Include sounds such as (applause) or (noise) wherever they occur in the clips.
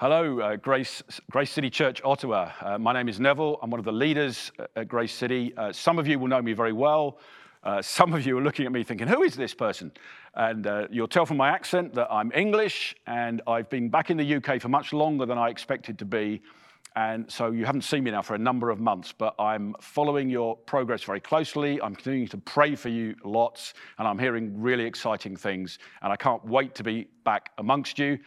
Hello, uh, Grace, Grace City Church, Ottawa. Uh, my name is Neville. I'm one of the leaders at Grace City. Uh, some of you will know me very well. Uh, some of you are looking at me thinking, who is this person? And uh, you'll tell from my accent that I'm English and I've been back in the UK for much longer than I expected to be. And so you haven't seen me now for a number of months, but I'm following your progress very closely. I'm continuing to pray for you lots, and I'm hearing really exciting things. And I can't wait to be back amongst you.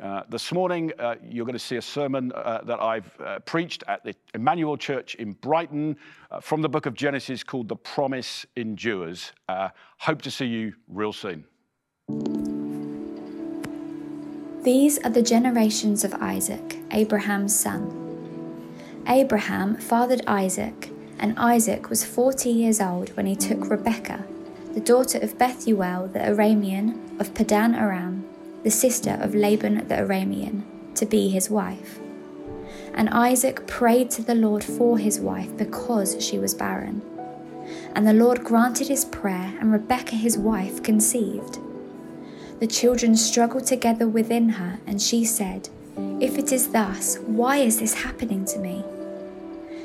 Uh, this morning, uh, you're going to see a sermon uh, that I've uh, preached at the Emmanuel Church in Brighton uh, from the book of Genesis called The Promise Endures. Uh, hope to see you real soon. These are the generations of Isaac, Abraham's son. Abraham fathered Isaac, and Isaac was 40 years old when he took Rebekah, the daughter of Bethuel the Aramean of Padan Aram the sister of Laban the Aramean, to be his wife. And Isaac prayed to the Lord for his wife because she was barren. And the Lord granted his prayer, and Rebekah his wife conceived. The children struggled together within her, and she said, If it is thus, why is this happening to me?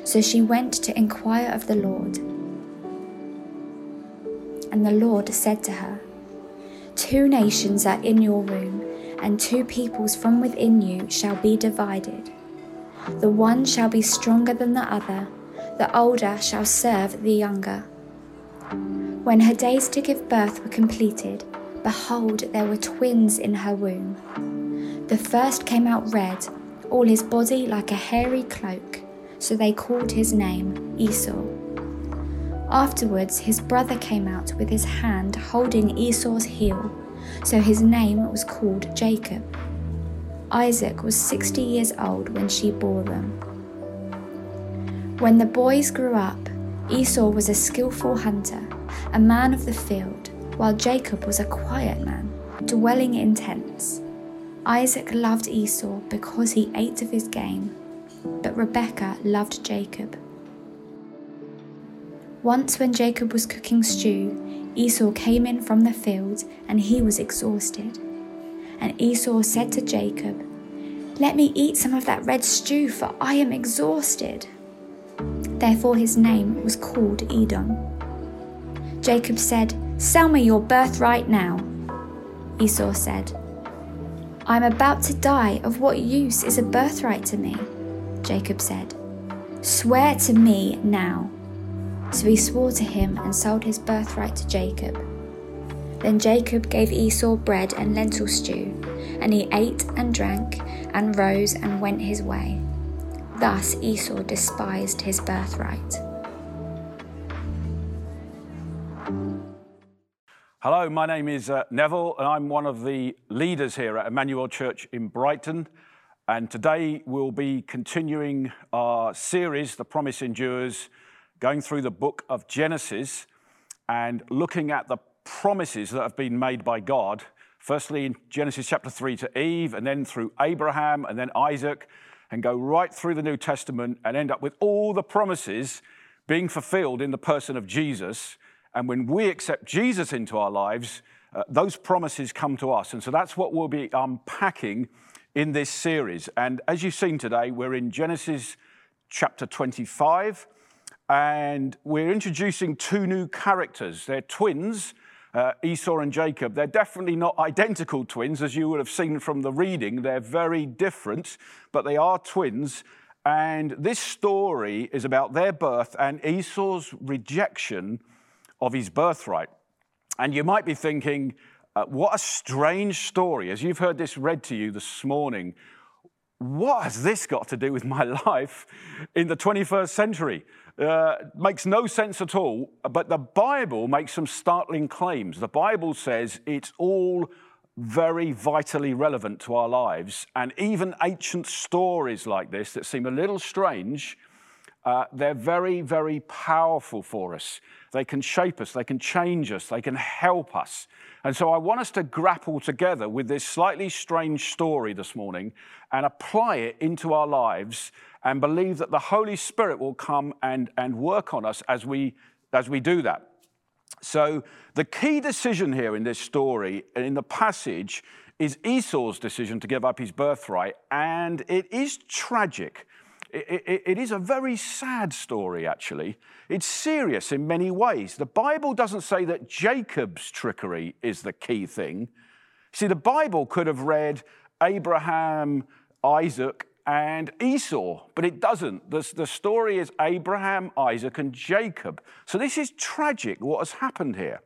So she went to inquire of the Lord. And the Lord said to her, Two nations are in your womb, and two peoples from within you shall be divided. The one shall be stronger than the other, the older shall serve the younger. When her days to give birth were completed, behold, there were twins in her womb. The first came out red, all his body like a hairy cloak, so they called his name Esau. Afterwards, his brother came out with his hand holding Esau's heel, so his name was called Jacob. Isaac was 60 years old when she bore them. When the boys grew up, Esau was a skillful hunter, a man of the field, while Jacob was a quiet man, dwelling in tents. Isaac loved Esau because he ate of his game, but Rebekah loved Jacob once, when Jacob was cooking stew, Esau came in from the field and he was exhausted. And Esau said to Jacob, Let me eat some of that red stew, for I am exhausted. Therefore his name was called Edom. Jacob said, Sell me your birthright now. Esau said, I am about to die. Of what use is a birthright to me? Jacob said, Swear to me now. So he swore to him and sold his birthright to Jacob. Then Jacob gave Esau bread and lentil stew, and he ate and drank, and rose and went his way. Thus Esau despised his birthright. Hello, my name is uh, Neville, and I'm one of the leaders here at Emmanuel Church in Brighton. And today we'll be continuing our series, The Promise Endures going through the book of Genesis and looking at the promises that have been made by God. Firstly, in Genesis chapter 3 to Eve, and then through Abraham, and then Isaac, and go right through the New Testament and end up with all the promises being fulfilled in the person of Jesus. And when we accept Jesus into our lives, uh, those promises come to us. And so that's what we'll be unpacking in this series. And as you've seen today, we're in Genesis chapter 25. And we're introducing two new characters. They're twins, uh, Esau and Jacob. They're definitely not identical twins, as you would have seen from the reading. They're very different, but they are twins. And this story is about their birth and Esau's rejection of his birthright. And you might be thinking, uh, what a strange story. As you've heard this read to you this morning, what has this got to do with my (laughs) life in the 21st century? Uh, makes no sense at all, but the Bible makes some startling claims. The Bible says it's all very vitally relevant to our lives, and even ancient stories like this that seem a little strange uh, they're very, very powerful for us. They can shape us, they can change us, they can help us. And so I want us to grapple together with this slightly strange story this morning and apply it into our lives and believe that the Holy Spirit will come and, and work on us as we, as we do that. So, the key decision here in this story and in the passage is Esau's decision to give up his birthright, and it is tragic. It, it, it is a very sad story, actually. It's serious in many ways. The Bible doesn't say that Jacob's trickery is the key thing. See, the Bible could have read Abraham, Isaac, and Esau, but it doesn't. The, the story is Abraham, Isaac, and Jacob. So this is tragic what has happened here.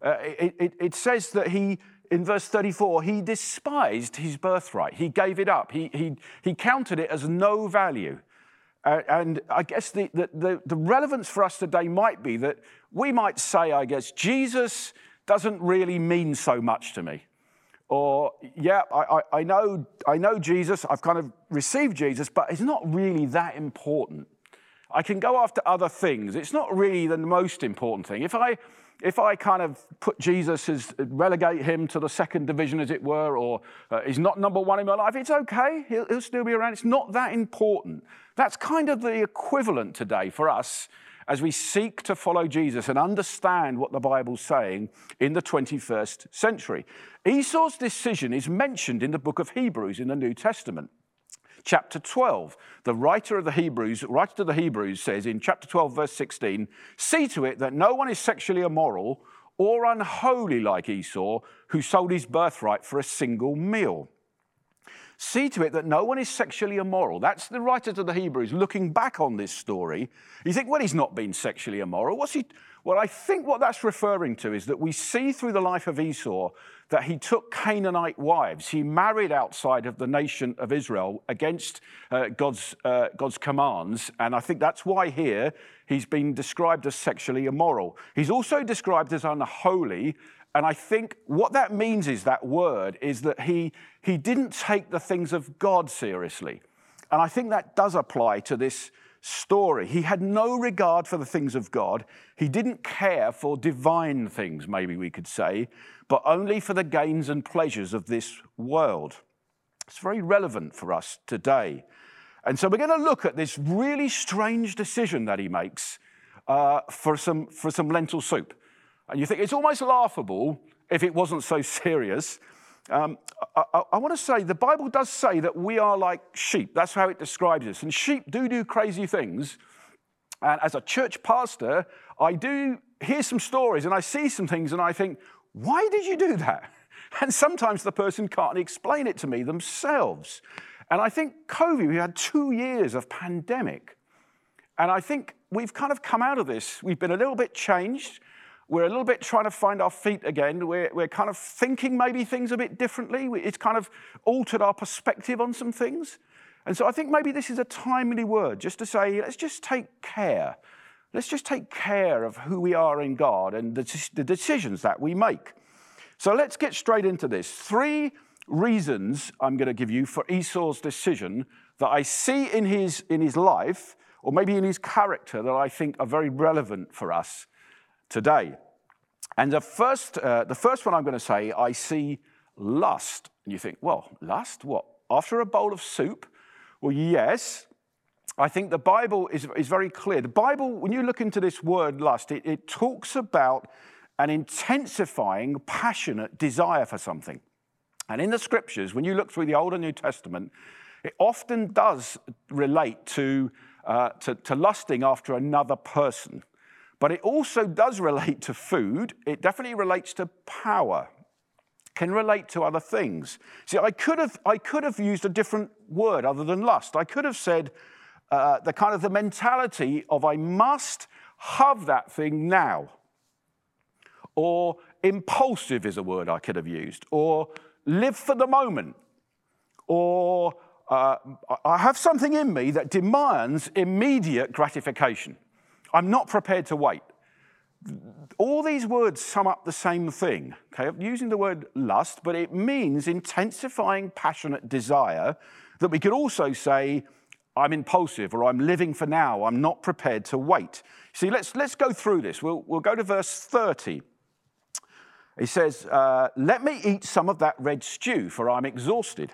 Uh, it, it, it says that he in verse 34, he despised his birthright. He gave it up. He, he, he counted it as no value. Uh, and I guess the, the, the, relevance for us today might be that we might say, I guess, Jesus doesn't really mean so much to me. Or, yeah, I, I, I, know, I know Jesus, I've kind of received Jesus, but it's not really that important. I can go after other things. It's not really the most important thing. If I, if I kind of put Jesus as relegate him to the second division, as it were, or uh, he's not number one in my life, it's okay. He'll, he'll still be around. It's not that important. That's kind of the equivalent today for us as we seek to follow Jesus and understand what the Bible's saying in the 21st century. Esau's decision is mentioned in the book of Hebrews in the New Testament chapter 12. The writer of the Hebrews, writer to the Hebrews says in chapter 12, verse 16, see to it that no one is sexually immoral or unholy like Esau, who sold his birthright for a single meal. See to it that no one is sexually immoral. That's the writer to the Hebrews looking back on this story. You think, well, he's not been sexually immoral. What's he? Well, I think what that's referring to is that we see through the life of Esau that he took Canaanite wives. He married outside of the nation of Israel against uh, God's, uh, God's commands. And I think that's why here he's been described as sexually immoral. He's also described as unholy. And I think what that means is that word is that he, he didn't take the things of God seriously. And I think that does apply to this story. He had no regard for the things of God. He didn't care for divine things, maybe we could say, but only for the gains and pleasures of this world. It's very relevant for us today. And so we're going to look at this really strange decision that he makes uh, for, some, for some lentil soup. And you think it's almost laughable if it wasn't so serious. Um, I, I, I want to say the Bible does say that we are like sheep. That's how it describes us. And sheep do do crazy things. And as a church pastor, I do hear some stories and I see some things and I think, why did you do that? (laughs) And sometimes the person can't explain it to me themselves. And I think COVID, we had two years of pandemic. And I think we've kind of come out of this. We've been a little bit changed. We're a little bit trying to find our feet again. We're, we're kind of thinking maybe things a bit differently. It's kind of altered our perspective on some things. And so I think maybe this is a timely word just to say, let's just take care. Let's just take care of who we are in God and the, the decisions that we make. So let's get straight into this. Three reasons I'm going to give you for Esau's decision that I see in his, in his life, or maybe in his character, that I think are very relevant for us today. And the first, uh, the first one I'm going to say, I see lust. And you think, well, lust? What? After a bowl of soup? Well, yes. I think the Bible is, is very clear. The Bible, when you look into this word lust, it, it talks about an intensifying, passionate desire for something. And in the scriptures, when you look through the Old and New Testament, it often does relate to, uh, to, to lusting after another person. But it also does relate to food. It definitely relates to power, can relate to other things. See, I could have, I could have used a different word other than lust. I could have said uh, the kind of the mentality of I must have that thing now. Or impulsive is a word I could have used. Or live for the moment. Or uh, I have something in me that demands immediate gratification. I'm not prepared to wait. All these words sum up the same thing. Okay, I'm using the word lust, but it means intensifying passionate desire that we could also say, I'm impulsive or I'm living for now, I'm not prepared to wait. See, let's, let's go through this. We'll, we'll go to verse 30. He says, uh, Let me eat some of that red stew, for I'm exhausted.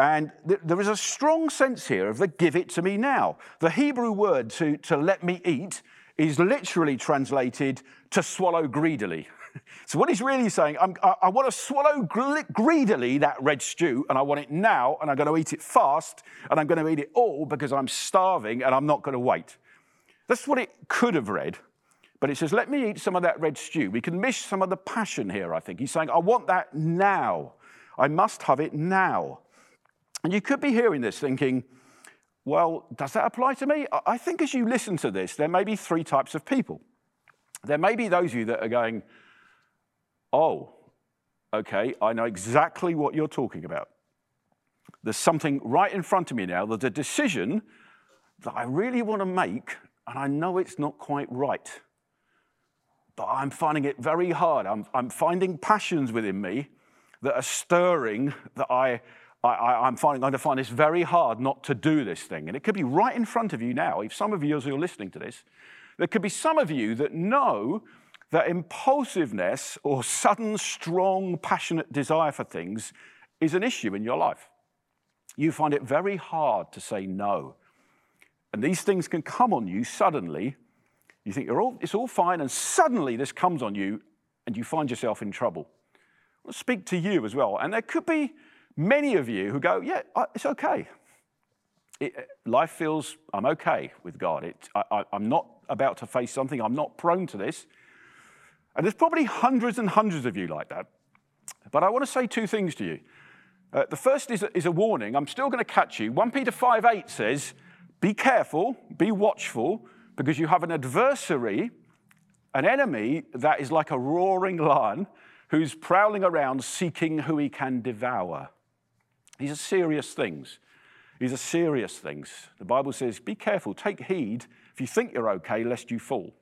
And th- there is a strong sense here of the give it to me now. The Hebrew word to, to let me eat is literally translated to swallow greedily. (laughs) so, what he's really saying, I, I want to swallow greedily that red stew, and I want it now, and I'm going to eat it fast, and I'm going to eat it all because I'm starving and I'm not going to wait. That's what it could have read. But it says, let me eat some of that red stew. We can miss some of the passion here, I think. He's saying, I want that now. I must have it now. And you could be hearing this thinking, well, does that apply to me? I think as you listen to this, there may be three types of people. There may be those of you that are going, oh, okay, I know exactly what you're talking about. There's something right in front of me now. There's a decision that I really want to make, and I know it's not quite right but I'm finding it very hard. I'm, I'm finding passions within me that are stirring that I, I, am finding, going to find this very hard not to do this thing. And it could be right in front of you now. If some of you, as you're listening to this, there could be some of you that know that impulsiveness or sudden, strong, passionate desire for things is an issue in your life. You find it very hard to say no. And these things can come on you suddenly you think all, it's all fine, and suddenly this comes on you, and you find yourself in trouble. I'll speak to you as well. And there could be many of you who go, Yeah, it's okay. It, life feels, I'm okay with God. It, I, I'm not about to face something, I'm not prone to this. And there's probably hundreds and hundreds of you like that. But I want to say two things to you. Uh, the first is a, is a warning. I'm still going to catch you. 1 Peter 5 8 says, Be careful, be watchful, because you have an adversary, an enemy that is like a roaring lion who's prowling around seeking who he can devour. These are serious things. These are serious things. The Bible says, be careful, take heed if you think you're okay, lest you fall.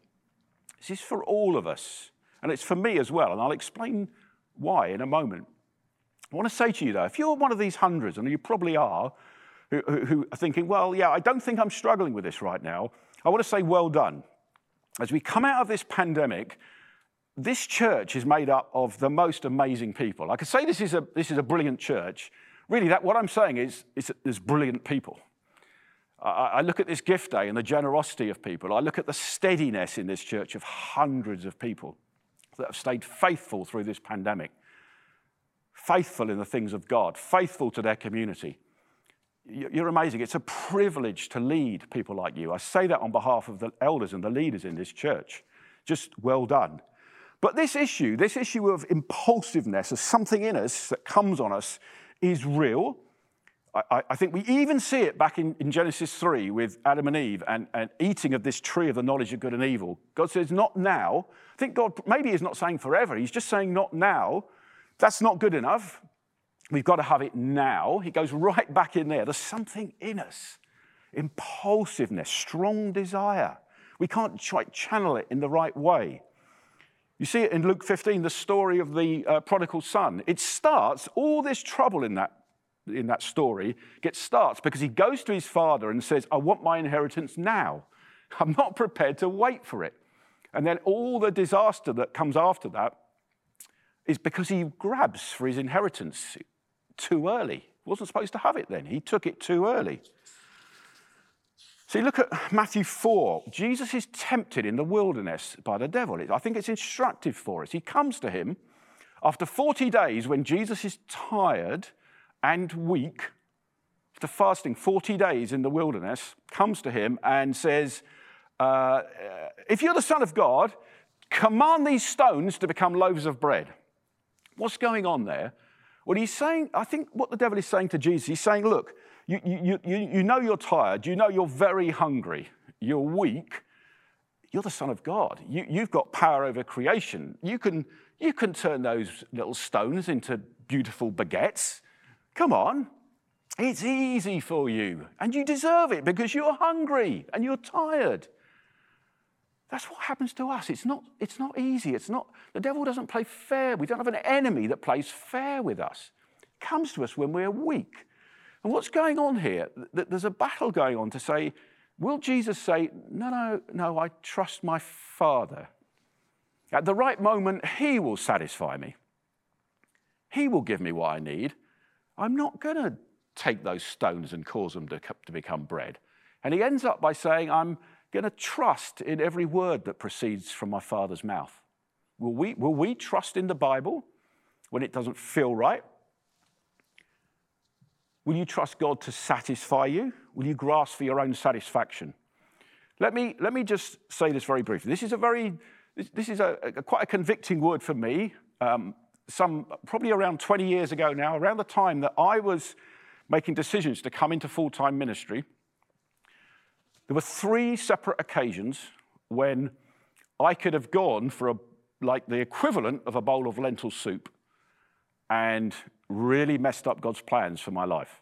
This is for all of us, and it's for me as well, and I'll explain why in a moment. I want to say to you, though, if you're one of these hundreds, and you probably are, who, who, are thinking, well, yeah, I don't think I'm struggling with this right now, I want to say well done. As we come out of this pandemic, this church is made up of the most amazing people. I could say this is a, this is a brilliant church. Really, that, what I'm saying is, is there's brilliant people. I, I look at this gift day and the generosity of people. I look at the steadiness in this church of hundreds of people that have stayed faithful through this pandemic, faithful in the things of God, faithful to their community. You're amazing. It's a privilege to lead people like you. I say that on behalf of the elders and the leaders in this church. Just well done. But this issue, this issue of impulsiveness, of something in us that comes on us, is real. I, I think we even see it back in, in, Genesis 3 with Adam and Eve and, and eating of this tree of the knowledge of good and evil. God says, not now. I think God maybe is not saying forever. He's just saying, not now. That's not good enough. We've got to have it now. He goes right back in there. There's something in us impulsiveness, strong desire. We can't try channel it in the right way. You see it in Luke 15, the story of the uh, prodigal son. It starts, all this trouble in that, in that story gets starts because he goes to his father and says, I want my inheritance now. (laughs) I'm not prepared to wait for it. And then all the disaster that comes after that is because he grabs for his inheritance too early. He wasn't supposed to have it then. He took it too early. See, look at Matthew 4. Jesus is tempted in the wilderness by the devil. I think it's instructive for us. He comes to him after 40 days when Jesus is tired and weak, after fasting 40 days in the wilderness, comes to him and says, uh, If you're the Son of God, command these stones to become loaves of bread. What's going on there? Well, he's saying, I think what the devil is saying to Jesus, he's saying, look, you, you, you, you know you're tired, you know you're very hungry, you're weak, you're the Son of God. You, you've got power over creation. You can, you can turn those little stones into beautiful baguettes. Come on. It's easy for you. And you deserve it because you're hungry and you're tired. That's what happens to us. It's not, it's not easy. It's not, the devil doesn't play fair. We don't have an enemy that plays fair with us. It comes to us when we're weak. And what's going on here? There's a battle going on to say, will Jesus say, no, no, no, I trust my Father. At the right moment, He will satisfy me. He will give me what I need. I'm not going to take those stones and cause them to, to become bread. And he ends up by saying, I'm going to trust in every word that proceeds from my Father's mouth. Will we, will we trust in the Bible when it doesn't feel right? Will you trust God to satisfy you? Will you grasp for your own satisfaction? Let me, let me just say this very briefly. This is a very, this, is a, a, quite a convicting word for me. Um, some, probably around 20 years ago now, around the time that I was making decisions to come into full time ministry, there were three separate occasions when I could have gone for a, like the equivalent of a bowl of lentil soup and really messed up God's plans for my life.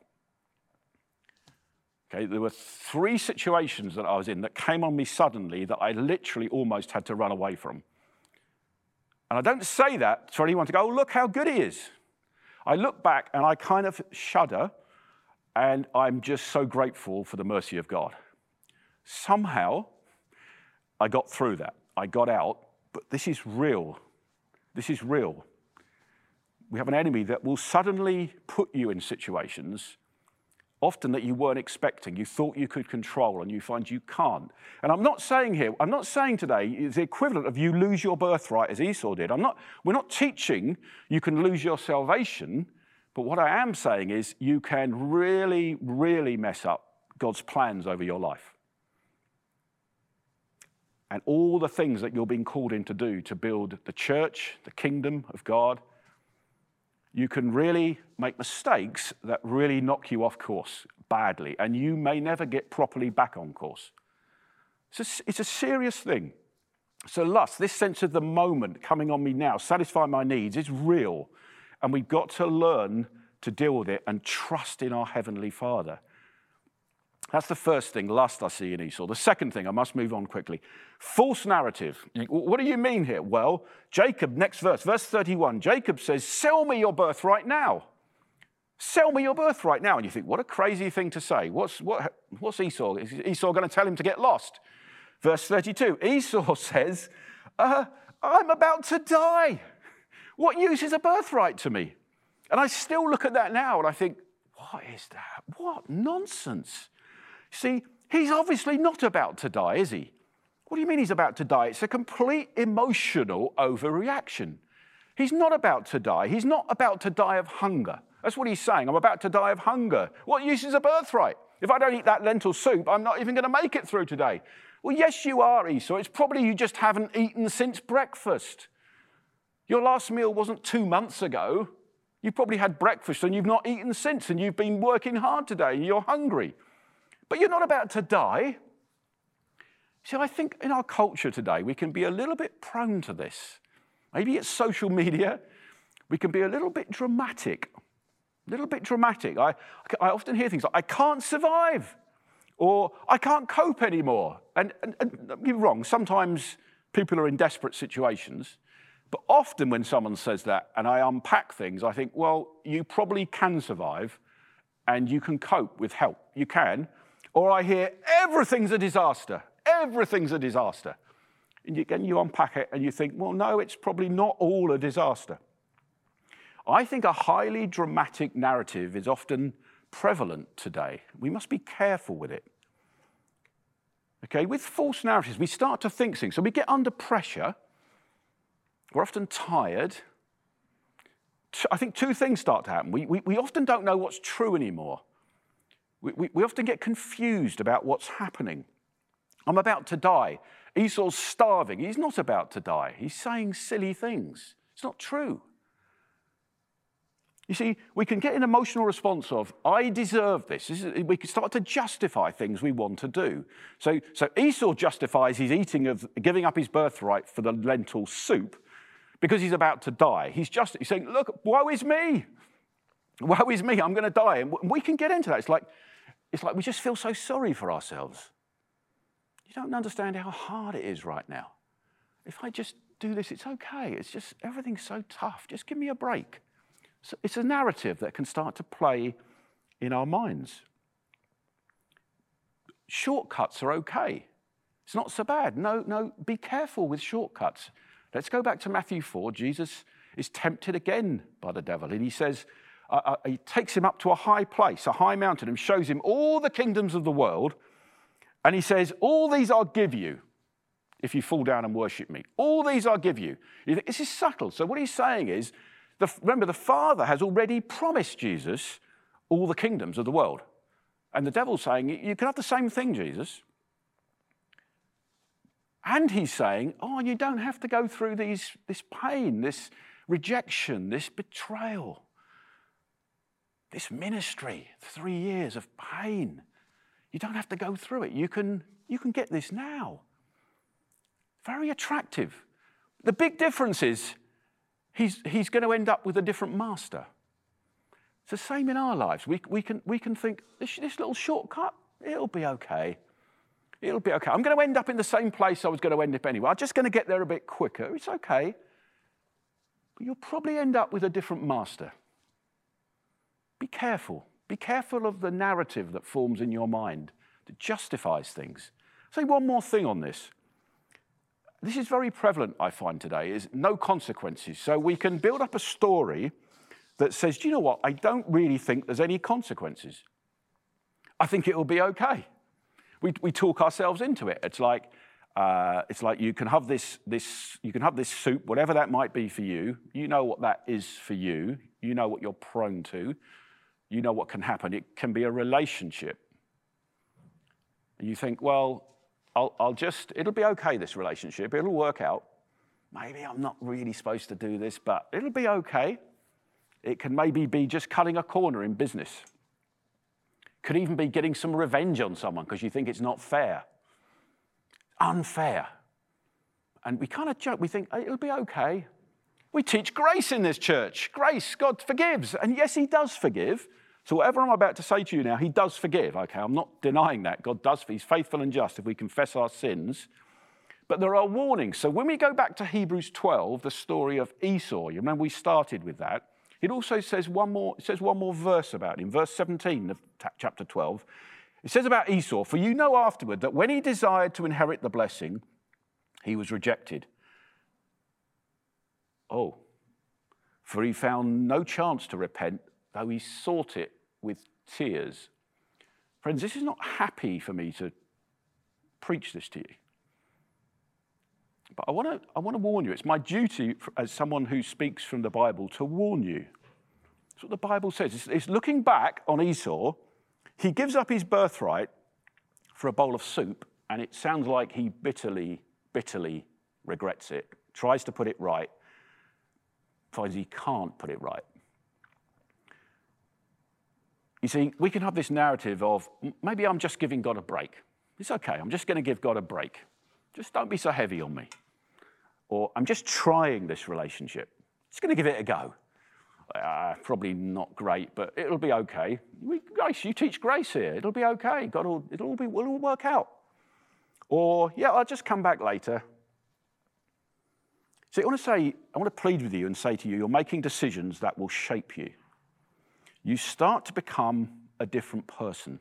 Okay, there were three situations that I was in that came on me suddenly that I literally almost had to run away from. And I don't say that for anyone to go, oh, look how good he is. I look back and I kind of shudder, and I'm just so grateful for the mercy of God. Somehow, I got through that. I got out, but this is real. This is real. We have an enemy that will suddenly put you in situations often that you weren't expecting, you thought you could control, and you find you can't. And I'm not saying here, I'm not saying today is the equivalent of you lose your birthright as Esau did. I'm not, we're not teaching you can lose your salvation, but what I am saying is you can really, really mess up God's plans over your life. And all the things that you're being called in to do to build the church, the kingdom of God, you can really make mistakes that really knock you off course badly, and you may never get properly back on course. It's a, it's a serious thing. So, lust, this sense of the moment coming on me now, satisfy my needs, is real. And we've got to learn to deal with it and trust in our Heavenly Father. That's the first thing, lust I see in Esau. The second thing, I must move on quickly. False narrative. What do you mean here? Well, Jacob, next verse, verse 31, Jacob says, Sell me your birthright now. Sell me your birthright now. And you think, what a crazy thing to say. What's, what, what's Esau? Is Esau going to tell him to get lost? Verse 32, Esau (laughs) says, uh, I'm about to die. What use is a birthright to me? And I still look at that now and I think, what is that? What nonsense. See, he's obviously not about to die, is he? What do you mean he's about to die? It's a complete emotional overreaction. He's not about to die. He's not about to die of hunger. That's what he's saying. I'm about to die of hunger. What use is a birthright? If I don't eat that lentil soup, I'm not even going to make it through today. Well, yes, you are, Esau. It's probably you just haven't eaten since breakfast. Your last meal wasn't two months ago. You probably had breakfast and you've not eaten since, and you've been working hard today and you're hungry. But you're not about to die. See, I think in our culture today, we can be a little bit prone to this. Maybe it's social (laughs) media. We can be a little bit dramatic. A little bit dramatic. I, I often hear things like, I can't survive, or I can't cope anymore. And, and, and me wrong, sometimes people are in desperate situations. But often when someone says that and I unpack things, I think, well, you probably can survive and you can cope with help. You can. Or I hear everything's a disaster, everything's a disaster. And again, you unpack it and you think, well, no, it's probably not all a disaster. I think a highly dramatic narrative is often prevalent today. We must be careful with it. Okay, with false narratives, we start to think things. So we get under pressure, we're often tired. I think two things start to happen. We, we, we often don't know what's true anymore. We, we, often get confused about what's happening. I'm about to die. Esau's starving. He's not about to die. He's saying silly things. It's not true. You see, we can get an emotional response of, I deserve this. this is, we can start to justify things we want to do. So, so Esau justifies his eating of, giving up his birthright for the lentil soup because he's about to die. He's just he's saying, look, woe is me. Woe is me, I'm going to die. And we can get into that. It's like, it's like we just feel so sorry for ourselves. You don't understand how hard it is right now. If I just do this, it's okay. It's just everything's so tough. Just give me a break. So it's a narrative that can start to play in our minds. Shortcuts are okay. It's not so bad. No, no, be careful with shortcuts. Let's go back to Matthew 4. Jesus is tempted again by the devil, and he says, uh, he takes him up to a high place, a high mountain, and shows him all the kingdoms of the world. And he says, All these I'll give you if you fall down and worship me. All these I'll give you. you think, this is subtle. So, what he's saying is, the, remember, the Father has already promised Jesus all the kingdoms of the world. And the devil's saying, You can have the same thing, Jesus. And he's saying, Oh, you don't have to go through these, this pain, this rejection, this betrayal, this ministry, three years of pain. You don't have to go through it. You can, you can get this now. Very attractive. The big difference is he's, he's going to end up with a different master. It's the same in our lives. We, we, can, we can think, this, this little shortcut, it'll be okay. It'll be okay. I'm going to end up in the same place I was going to end up anyway. I'm just going to get there a bit quicker. It's okay. But you'll probably end up with a different master. Be careful. Be careful of the narrative that forms in your mind that justifies things. Say one more thing on this. This is very prevalent, I find today, is no consequences. So we can build up a story that says, do you know what? I don't really think there's any consequences. I think it'll be okay. We, we talk ourselves into it. It's like, uh, it's like you can have this, this, you can have this soup, whatever that might be for you. You know what that is for you. You know what you're prone to. You know what can happen. It can be a relationship. And you think, well, I'll, I'll just, it'll be okay, this relationship. It'll work out. Maybe I'm not really supposed to do this, but it'll be okay. It can maybe be just cutting a corner in business. Could even be getting some revenge on someone because you think it's not fair. Unfair. And we kind of joke, we think it'll be okay. We teach grace in this church. Grace, God forgives. And yes, He does forgive. So, whatever I'm about to say to you now, He does forgive. Okay, I'm not denying that. God does, He's faithful and just if we confess our sins. But there are warnings. So, when we go back to Hebrews 12, the story of Esau, you remember we started with that. It also says one more, it says one more verse about him, verse 17 of chapter 12. It says about Esau, For you know afterward that when he desired to inherit the blessing, he was rejected. Oh, for he found no chance to repent, though he sought it with tears. Friends, this is not happy for me to preach this to you. But I want to I want to warn you. It's my duty as someone who speaks from the Bible to warn you. That's what the Bible says. It's, it's looking back on Esau. He gives up his birthright for a bowl of soup, and it sounds like he bitterly, bitterly regrets it, tries to put it right, finds he can't put it right. You see, we can have this narrative of maybe I'm just giving God a break. It's okay, I'm just going to give God a break. Just don't be so heavy on me. Or I'm just trying this relationship. Just going to give it a go. Uh, probably not great, but it'll be okay. We, grace, you teach grace here. It'll be okay. God will, it'll all be, it'll all work out. Or, yeah, I'll just come back later. See, I want to say, I want to plead with you and say to you, you're making decisions that will shape you. You start to become a different person.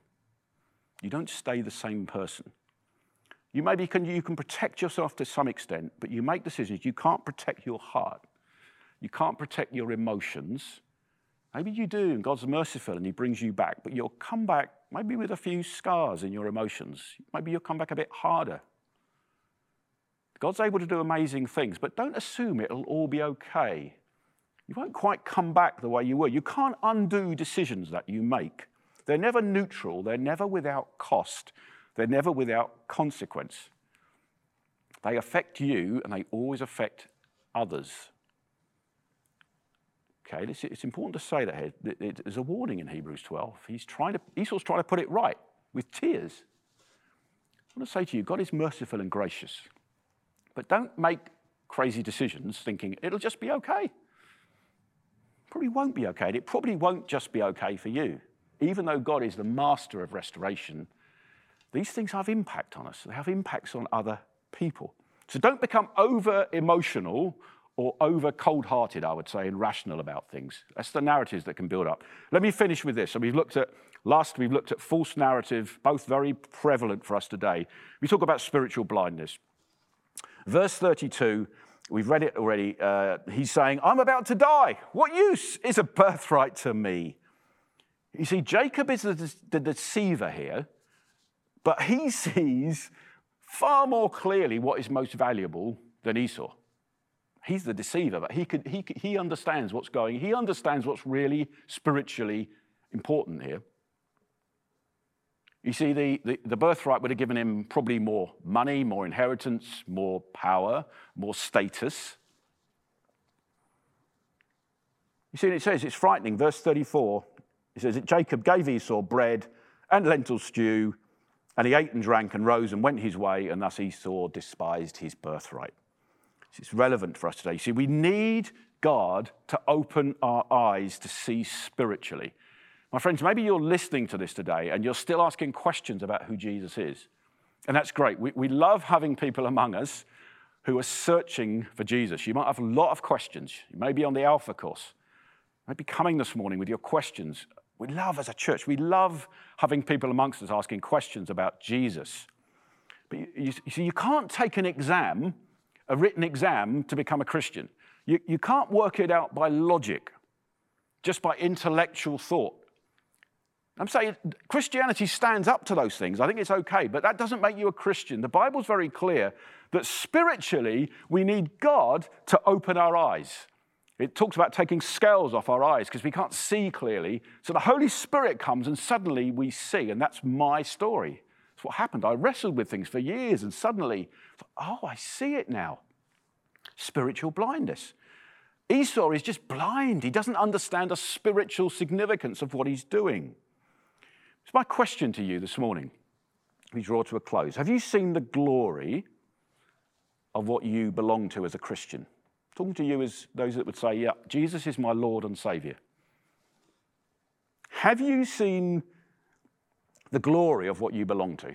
You don't stay the same person. You maybe can, you can protect yourself to some extent, but you make decisions. You can't protect your heart. You can't protect your emotions. Maybe you do, and God's merciful and He brings you back, but you'll come back maybe with a few scars in your emotions. Maybe you'll come back a bit harder. God's able to do amazing things, but don't assume it'll all be okay. You won't quite come back the way you were. You can't undo decisions that you make. They're never neutral, they're never without cost. They're never without consequence. They affect you and they always affect others. Okay, it's important to say that here. There's a warning in Hebrews 12. He's trying to, Esau's trying to put it right with tears. I want to say to you, God is merciful and gracious. But don't make crazy decisions thinking it'll just be okay. Probably won't be okay. And it probably won't just be okay for you. Even though God is the master of restoration, these things have impact on us. They have impacts on other people. So don't become over emotional or over cold hearted, I would say, and rational about things. That's the narratives that can build up. Let me finish with this. So we've looked at, last, we've looked at false narrative, both very prevalent for us today. We talk about spiritual blindness. Verse 32, we've read it already. Uh, he's saying, I'm about to die. What use is a birthright to me? You see, Jacob is the, the deceiver here. But he (laughs) sees far more clearly what is most valuable than Esau. He's the deceiver, but he, he, he understands what's going. He understands what's really spiritually important here. You see, the, the, the, birthright would have given him probably more money, more inheritance, more power, more status. You see, it says it's frightening. Verse 34 it says that Jacob gave Esau bread and lentil stew, and he ate and drank and rose and went his way, and thus Esau despised his birthright. It's relevant for us today. You See, we need God to open our eyes to see spiritually. My friends, maybe you're listening to this today and you're still asking questions about who Jesus is. And that's great. We, we love having people among us who are searching for Jesus. You might have a lot of questions. You may be on the Alpha course. You might be coming this morning with your questions. We love as a church, we love having people amongst us asking questions about Jesus. But you, you, you see, you can't take an exam a written exam to become a Christian. You, you can't work it out by logic, just by intellectual thought. I'm saying Christianity stands up to those things. I think it's okay, but that doesn't make you a Christian. The Bible's very clear that spiritually we need God to open our eyes. It talks about taking scales off our eyes because we can't see clearly. So the Holy Spirit comes and suddenly we see, and that's my story. That's what happened. I wrestled with things for years and suddenly, oh, I see it now. Spiritual blindness. Esau is just blind. He doesn't understand the spiritual significance of what he's doing. My question to you this morning. We draw to a close. Have you seen the glory of what you belong to as a Christian? talking to you as those that would say, Yeah, Jesus is my Lord and Savior. Have you seen the glory of what you belong to.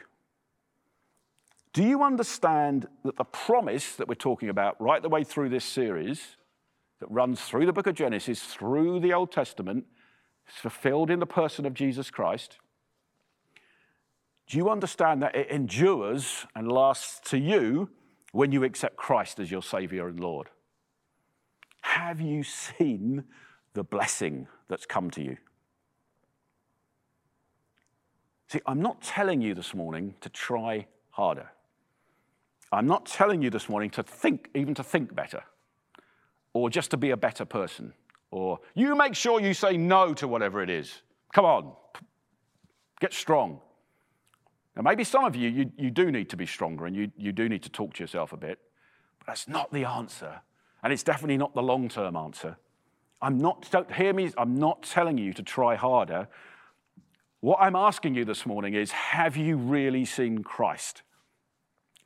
Do you understand that the promise that we're talking about right the way through this series, that runs through the book of Genesis, through the Old Testament, is fulfilled in the person of Jesus Christ? Do you understand that it endures and lasts to you when you accept Christ as your Savior and Lord? Have you seen the blessing that's come to you? See, I'm not telling you this morning to try harder. I'm not telling you this morning to think, even to think better, or just to be a better person, or you make sure you say no to whatever it is. Come on, get strong. Now, maybe some of you, you, you do need to be stronger and you, you do need to talk to yourself a bit, but that's not the answer. And it's definitely not the long term answer. I'm not, don't hear me, I'm not telling you to try harder. What I'm asking you this morning is have you really seen Christ?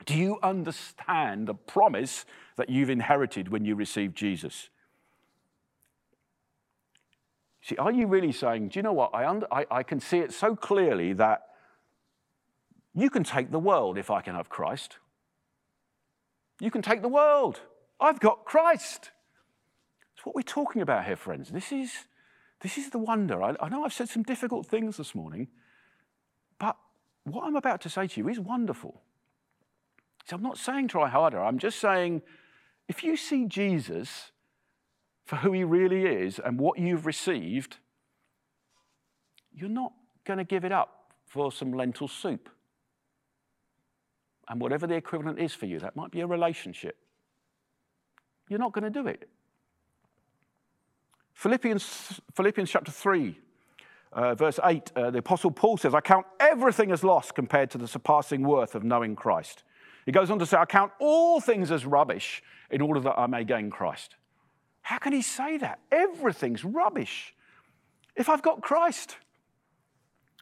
Do you understand the promise that you've inherited when you received Jesus? See, are you really saying, do you know what? I, under, I, I can see it so clearly that you can take the world if I can have Christ. You can take the world. I've got Christ. That's what we're talking about here, friends. This is this is the wonder. I, I know I've said some difficult things this morning, but what I'm about to say to you is wonderful. So I'm not saying try harder. I'm just saying if you see Jesus for who he really is and what you've received, you're not going to give it up for some lentil soup. And whatever the equivalent is for you, that might be a relationship. You're not going to do it. Philippians, Philippians chapter 3, uh, verse 8, uh, the Apostle Paul says, I count everything as lost compared to the surpassing worth of knowing Christ. He goes on to say, I count all things as rubbish in order that I may gain Christ. How can he say that? Everything's rubbish if I've got Christ.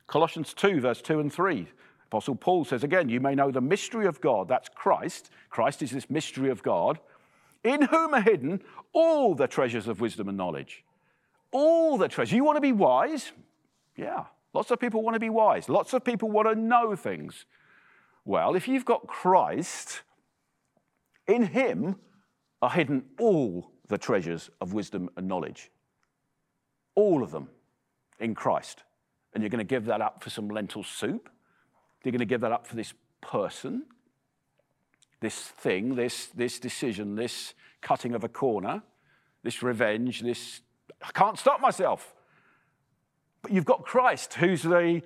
Colossians 2, verse 2 and 3. Apostle Paul says again, You may know the mystery of God. That's Christ. Christ is this mystery of God in whom are hidden all the treasures of wisdom and knowledge. All the treasures. You want to be wise? Yeah. Lots of people want to be wise. Lots of people want to know things. Well, if you've got Christ, in Him are hidden all the treasures of wisdom and knowledge. All of them in Christ. And you're going to give that up for some lentil soup? You're going to give that up for this person? this thing, this, this decision, this cutting of a corner, this revenge, this, I can't stop myself. But you've got Christ, who's the,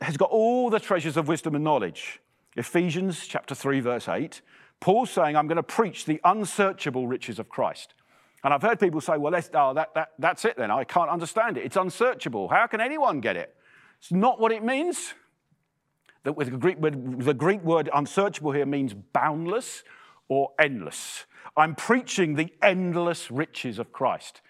has got all the treasures of wisdom and knowledge. Ephesians chapter 3, verse 8, Paul's saying, I'm going to preach the unsearchable riches of Christ. And I've heard people say, well, oh, that, that, that's it then. I can't understand it. It's unsearchable. How can anyone get it? It's not what it means. The, the, Greek, the Greek word unsearchable here means boundless or endless. I'm preaching the endless riches of Christ.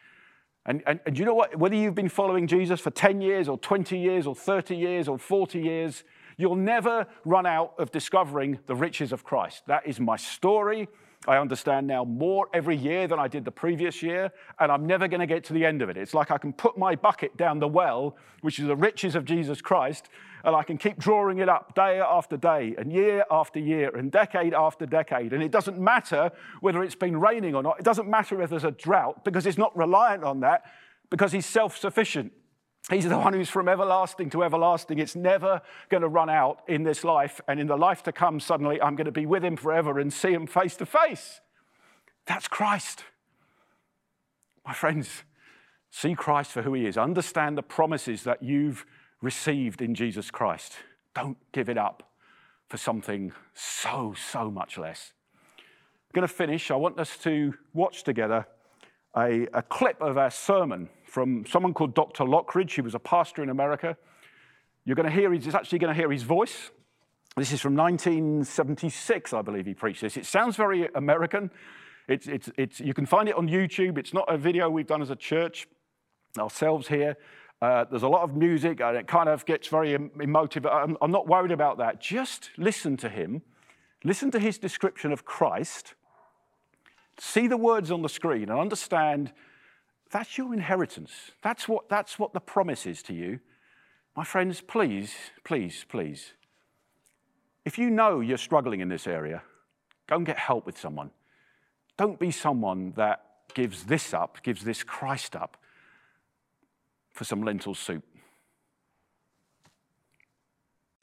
And, and, and you know what? Whether you've been following Jesus for 10 years or 20 years or 30 years or 40 years, you'll never run out of discovering the riches of Christ. That is my story. I understand now more every year than I did the previous year, and I'm never going to get to the end of it. It's like I can put my bucket down the well, which is the riches of Jesus Christ, and I can keep drawing it up day after day, and year after year, and decade after decade. And it doesn't matter whether it's been raining or not, it doesn't matter if there's a drought, because it's not reliant on that, because He's self sufficient. He's the one who's from everlasting to everlasting. It's never going to run out in this life. And in the life to come, suddenly I'm going to be with him forever and see him face to face. That's Christ. My friends, see Christ for who he is. Understand the promises that you've received in Jesus Christ. Don't give it up for something so, so much less. I'm going to finish. I want us to watch together a, a clip of our sermon from someone called Dr. Lockridge. He was a pastor in America. You're going to hear, he's actually going to hear his voice. This is from 1976, I believe he preached this. It sounds very American. It's, it's, it's, you can find it on YouTube. It's not a video we've done as a church ourselves here. Uh, there's a lot of music and it kind of gets very emotive. I'm, I'm not worried about that. Just listen to him, listen to his description of Christ, see the words on the screen, and understand that's your inheritance. That's what, that's what the promise is to you. My friends, please, please, please, if you know you're struggling in this area, go and get help with someone. Don't be someone that gives this up, gives this Christ up for some lentil soup.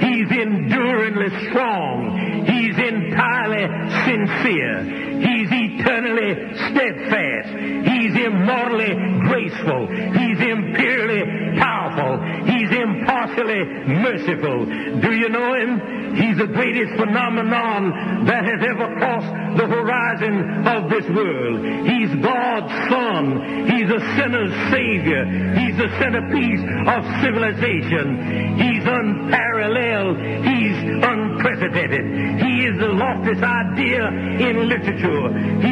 He's enduringly strong. He's entirely sincere. He's eternally steadfast. He's immortally graceful. He's imperially powerful. He's impartially merciful. Do you know him? He's the greatest phenomenon that has ever crossed the horizon of this world. He's God's Son. He's a sinner's Savior. He's the centerpiece of civilization. He's unparalleled. He's unprecedented. He is the loftiest idea in literature.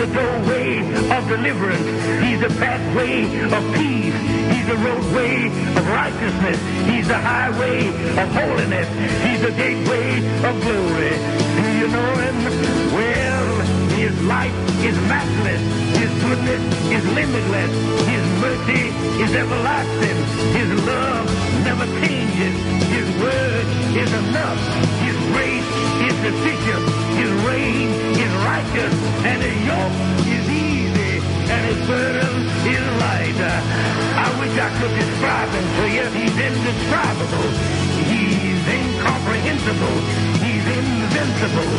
a doorway of deliverance. He's a pathway of peace. He's a roadway of righteousness. He's the highway of holiness. He's the gateway of glory. Do you know him? Well, his life is matchless. His goodness is limitless. His mercy is everlasting. His love never changes. His word is enough. His grace is sufficient. His reign is righteous. And his yoke is easy. And his burden is light. I wish I could describe him to you. He's indescribable. He's incomprehensible. He's invincible.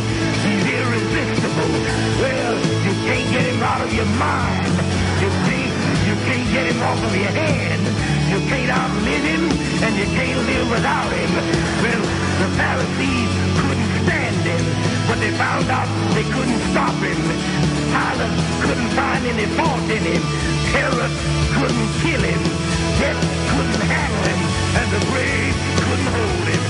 He's irresistible. Well, you can't get him out of your mind. You can't, you can't get him off of your hand. You can't outlive him, and you can't live without him. Well, the Pharisees couldn't stand him, but they found out they couldn't stop him. Pilate couldn't find any fault in him. Herod couldn't kill him. Death couldn't handle him, and the grave couldn't hold him.